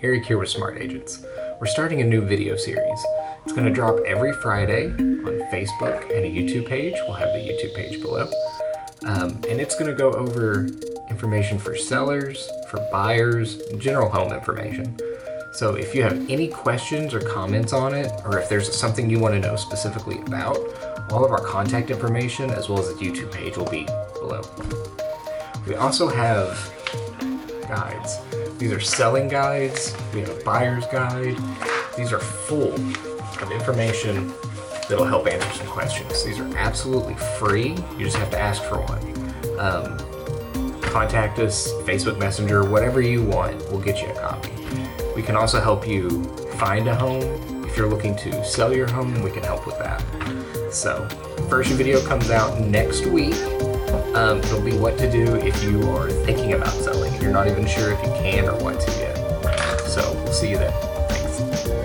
Eric here with Smart Agents. We're starting a new video series. It's going to drop every Friday on Facebook and a YouTube page. We'll have the YouTube page below. Um, and it's going to go over information for sellers, for buyers, general home information. So if you have any questions or comments on it, or if there's something you want to know specifically about, all of our contact information as well as the YouTube page will be below. We also have guides. These are selling guides. We have a buyer's guide. These are full of information that'll help answer some questions. These are absolutely free. You just have to ask for one. Um, contact us, Facebook Messenger, whatever you want, we'll get you a copy. We can also help you find a home. If you're looking to sell your home, we can help with that. So, first video comes out next week. Um, it'll be what to do if you are thinking about selling and you're not even sure if you can or want to yet. So, we'll see you then. Thanks.